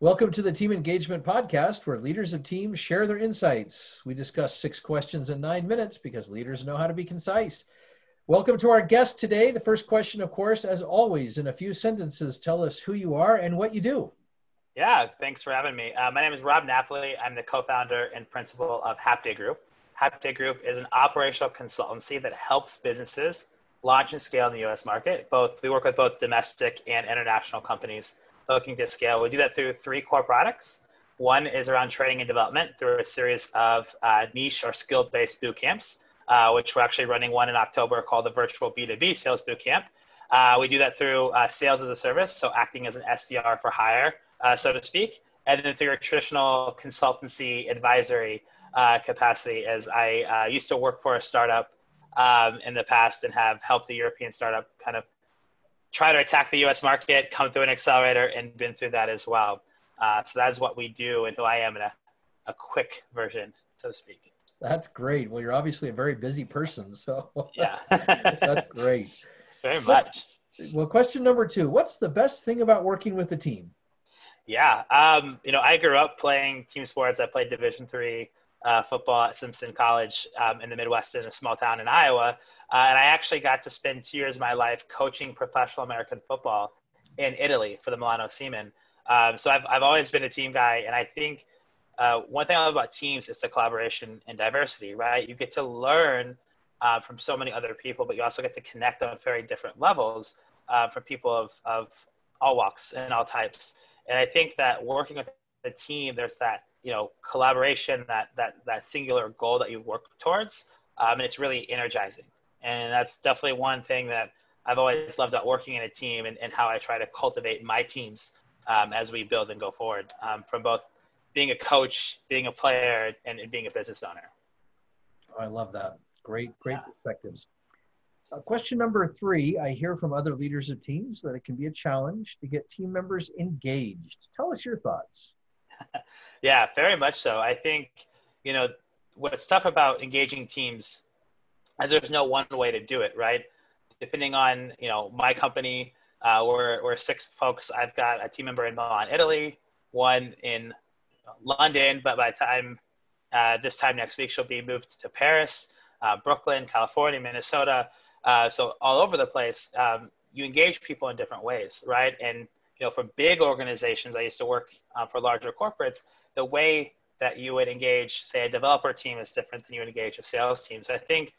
Welcome to the Team Engagement Podcast, where leaders of teams share their insights. We discuss six questions in nine minutes because leaders know how to be concise. Welcome to our guest today. The first question, of course, as always, in a few sentences, tell us who you are and what you do. Yeah, thanks for having me. Uh, my name is Rob Napoli. I'm the co founder and principal of Hapday Group. Hapday Group is an operational consultancy that helps businesses launch and scale in the US market. Both we work with both domestic and international companies looking to scale. We do that through three core products. One is around training and development through a series of uh, niche or skill based boot camps, uh, which we're actually running one in October called the Virtual B2B Sales Boot Camp. Uh, we do that through uh, sales as a service, so acting as an SDR for hire, uh, so to speak, and then through a traditional consultancy advisory uh, capacity, as I used to work for a startup um, in the past and have helped a European startup kind of try to attack the US market, come through an accelerator, and been through that as well. Uh, so that is what we do and who I am in a, a quick version, so to speak. That's great. Well, you're obviously a very busy person. So yeah, that's great. Very much. Well, question number two What's the best thing about working with a team? Yeah. Um, you know, I grew up playing team sports. I played Division three uh, football at Simpson College um, in the Midwest in a small town in Iowa. Uh, and I actually got to spend two years of my life coaching professional American football in Italy for the Milano Seamen. Um, so I've, I've always been a team guy. And I think uh, one thing I love about teams is the collaboration and diversity, right? You get to learn uh, from so many other people, but you also get to connect on very different levels uh, from people of, of all walks and all types. And I think that working with a team, there's that you know collaboration, that that that singular goal that you work towards, um, and it's really energizing and that's definitely one thing that I've always loved about working in a team and, and how I try to cultivate my teams um, as we build and go forward um, from both being a coach, being a player, and, and being a business owner. Oh, I love that. Great, great yeah. perspectives. Uh, question number three I hear from other leaders of teams that it can be a challenge to get team members engaged. Tell us your thoughts. Yeah, very much so. I think, you know, what's tough about engaging teams as there's no one way to do it, right? Depending on, you know, my company, uh, we're, we're six folks. I've got a team member in Milan, Italy, one in London, but by time uh, this time next week, she'll be moved to Paris, uh, Brooklyn, California, Minnesota. Uh, so all over the place, um, you engage people in different ways, right? And you know, for big organizations, I used to work uh, for larger corporates. The way that you would engage, say, a developer team is different than you would engage a sales team. So I think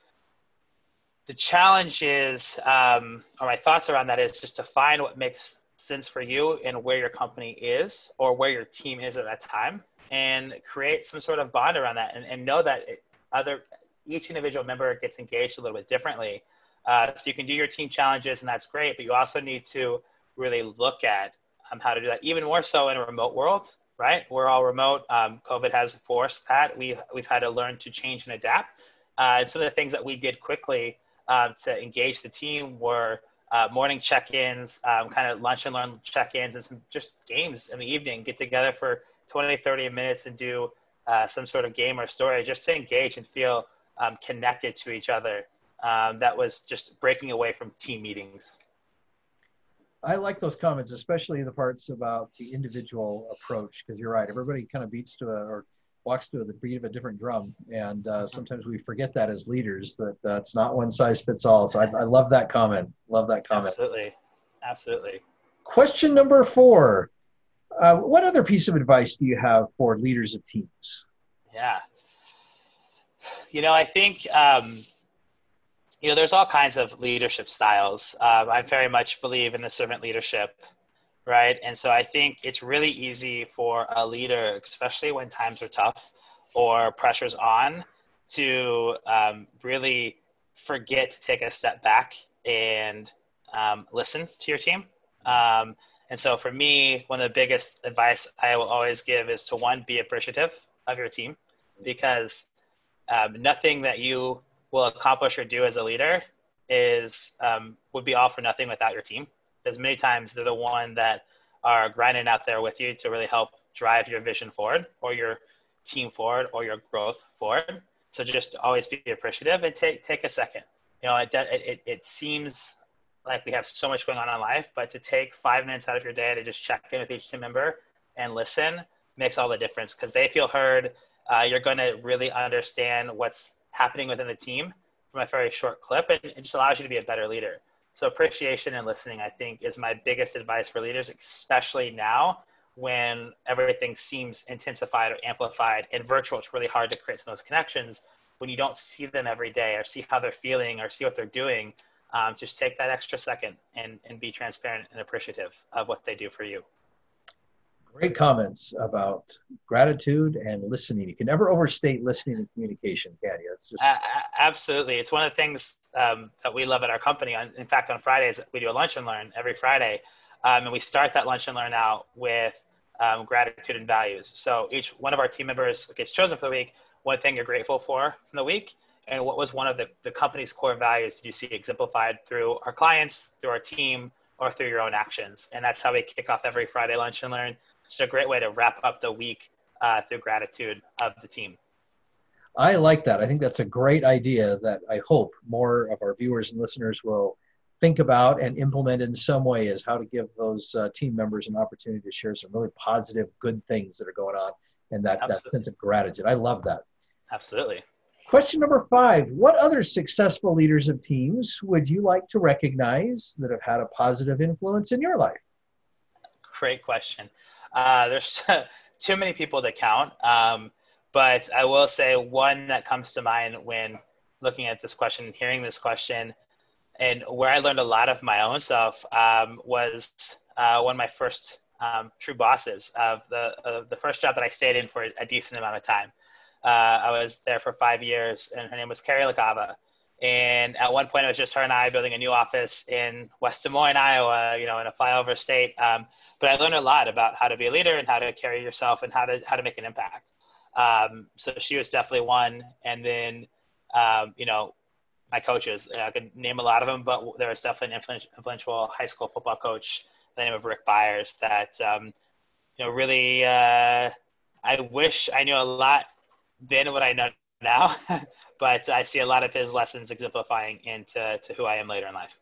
the challenge is, um, or my thoughts around that is just to find what makes sense for you and where your company is or where your team is at that time and create some sort of bond around that and, and know that it, other each individual member gets engaged a little bit differently uh, so you can do your team challenges and that's great but you also need to really look at um, how to do that even more so in a remote world right we're all remote um, covid has forced that we've, we've had to learn to change and adapt uh, and some of the things that we did quickly um, to engage the team were uh, morning check-ins, um, kind of lunch and learn check-ins, and some just games in the evening. Get together for 20, 30 minutes and do uh, some sort of game or story just to engage and feel um, connected to each other. Um, that was just breaking away from team meetings. I like those comments, especially the parts about the individual approach, because you're right. Everybody kind of beats to a, or walks to the beat of a different drum. And uh, sometimes we forget that as leaders that that's not one size fits all. So I, I love that comment. Love that comment. Absolutely. Absolutely. Question number four. Uh, what other piece of advice do you have for leaders of teams? Yeah. You know, I think, um, you know, there's all kinds of leadership styles. Uh, I very much believe in the servant leadership right? And so I think it's really easy for a leader, especially when times are tough or pressure's on, to um, really forget to take a step back and um, listen to your team. Um, and so for me, one of the biggest advice I will always give is to one, be appreciative of your team because um, nothing that you will accomplish or do as a leader is um, would be all for nothing without your team because many times they're the one that are grinding out there with you to really help drive your vision forward or your team forward or your growth forward. So just always be appreciative and take take a second. You know, it it it seems like we have so much going on in life, but to take five minutes out of your day to just check in with each team member and listen makes all the difference because they feel heard. Uh, you're going to really understand what's happening within the team from a very short clip, and it just allows you to be a better leader. So appreciation and listening, I think, is my biggest advice for leaders, especially now when everything seems intensified or amplified and virtual. It's really hard to create some of those connections when you don't see them every day or see how they're feeling or see what they're doing. Um, just take that extra second and, and be transparent and appreciative of what they do for you. Great comments about gratitude and listening. You can never overstate listening and communication, can you? It's just uh, absolutely. It's one of the things um, that we love at our company. In fact, on Fridays we do a lunch and learn every Friday, um, and we start that lunch and learn out with um, gratitude and values. So each one of our team members gets chosen for the week. One thing you're grateful for from the week, and what was one of the, the company's core values did you see exemplified through our clients, through our team, or through your own actions? And that's how we kick off every Friday lunch and learn it's a great way to wrap up the week uh, through gratitude of the team. I like that. I think that's a great idea that I hope more of our viewers and listeners will think about and implement in some way is how to give those uh, team members an opportunity to share some really positive, good things that are going on and that, that sense of gratitude. I love that. Absolutely. Question number five What other successful leaders of teams would you like to recognize that have had a positive influence in your life? Great question. Uh, there's too many people to count. Um, but I will say one that comes to mind when looking at this question, hearing this question, and where I learned a lot of my own stuff um, was uh, one of my first um, true bosses of the of the first job that I stayed in for a decent amount of time. Uh, I was there for five years, and her name was Carrie LaCava. And at one point, it was just her and I building a new office in West Des Moines, Iowa, you know, in a flyover state. Um, but I learned a lot about how to be a leader and how to carry yourself and how to how to make an impact. Um, so she was definitely one. And then, um, you know, my coaches, I could name a lot of them, but there was definitely an influential high school football coach, the name of Rick Byers, that um, you know really. Uh, I wish I knew a lot then what I know now, but I see a lot of his lessons exemplifying into to who I am later in life.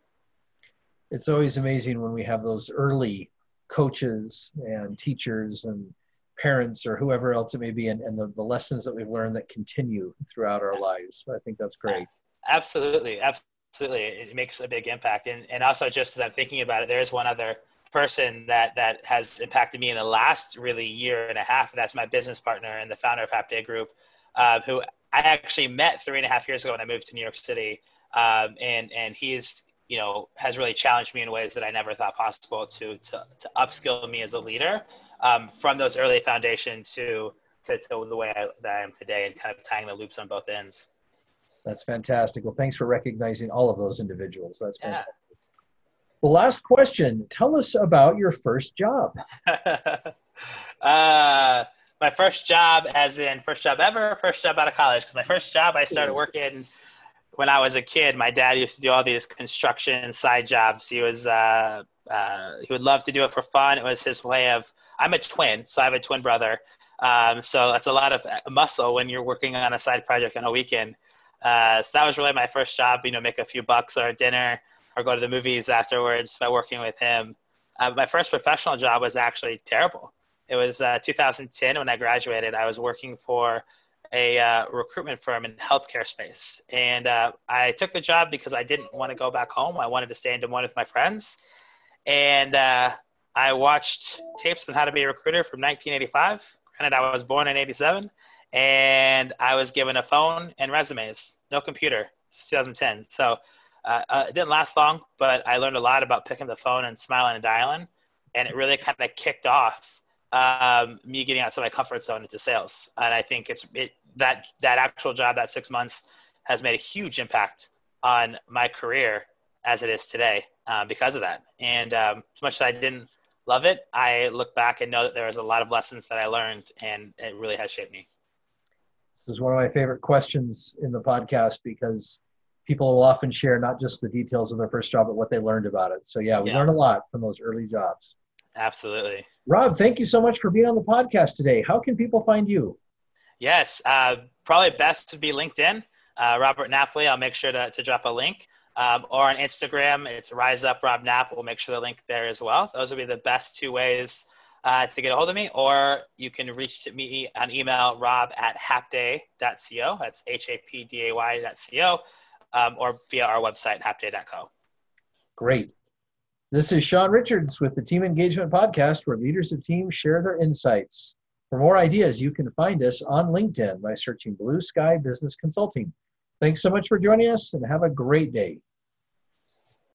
It's always amazing when we have those early coaches and teachers and parents or whoever else it may be and, and the, the lessons that we've learned that continue throughout our lives. I think that's great. Absolutely. Absolutely. It makes a big impact. And, and also just as I'm thinking about it, there's one other person that, that has impacted me in the last really year and a half. And that's my business partner and the founder of Day Group, uh, who I actually met three and a half years ago when I moved to New York City. Um, and, and he's, you know, has really challenged me in ways that I never thought possible to, to, to upskill me as a leader um, from those early foundation to, to, to the way I, that I am today and kind of tying the loops on both ends. That's fantastic. Well, thanks for recognizing all of those individuals. That's yeah. fantastic. Well, last question. Tell us about your first job. uh, my first job, as in first job ever, first job out of college. Because my first job, I started working when I was a kid. My dad used to do all these construction side jobs. He was uh, uh, he would love to do it for fun. It was his way of. I'm a twin, so I have a twin brother. Um, so that's a lot of muscle when you're working on a side project on a weekend. Uh, so that was really my first job. You know, make a few bucks or a dinner or go to the movies afterwards by working with him. Uh, my first professional job was actually terrible. It was uh, 2010 when I graduated. I was working for a uh, recruitment firm in healthcare space, and uh, I took the job because I didn't want to go back home. I wanted to stay in Des Moines with my friends, and uh, I watched tapes on how to be a recruiter from 1985. Granted, I was born in '87, and I was given a phone and resumes, no computer. It's 2010, so uh, uh, it didn't last long, but I learned a lot about picking the phone and smiling and dialing, and it really kind of kicked off um, me getting outside my comfort zone into sales. And I think it's it, that that actual job, that six months, has made a huge impact on my career as it is today uh, because of that. And um, as much as I didn't love it, I look back and know that there was a lot of lessons that I learned, and it really has shaped me. This is one of my favorite questions in the podcast because people will often share not just the details of their first job, but what they learned about it. So yeah, we yeah. learn a lot from those early jobs. Absolutely. Rob, thank you so much for being on the podcast today. How can people find you? Yes, uh, probably best to be LinkedIn. Uh, Robert Napoli, I'll make sure to, to drop a link. Um, or on Instagram, it's Rise Up Rob Knapp. We'll make sure the link there as well. Those will be the best two ways uh, to get a hold of me, or you can reach me on email, rob at hapday.co. That's H A P D A Y.co, um, or via our website, hapday.co. Great. This is Sean Richards with the Team Engagement Podcast, where leaders of teams share their insights. For more ideas, you can find us on LinkedIn by searching Blue Sky Business Consulting. Thanks so much for joining us and have a great day.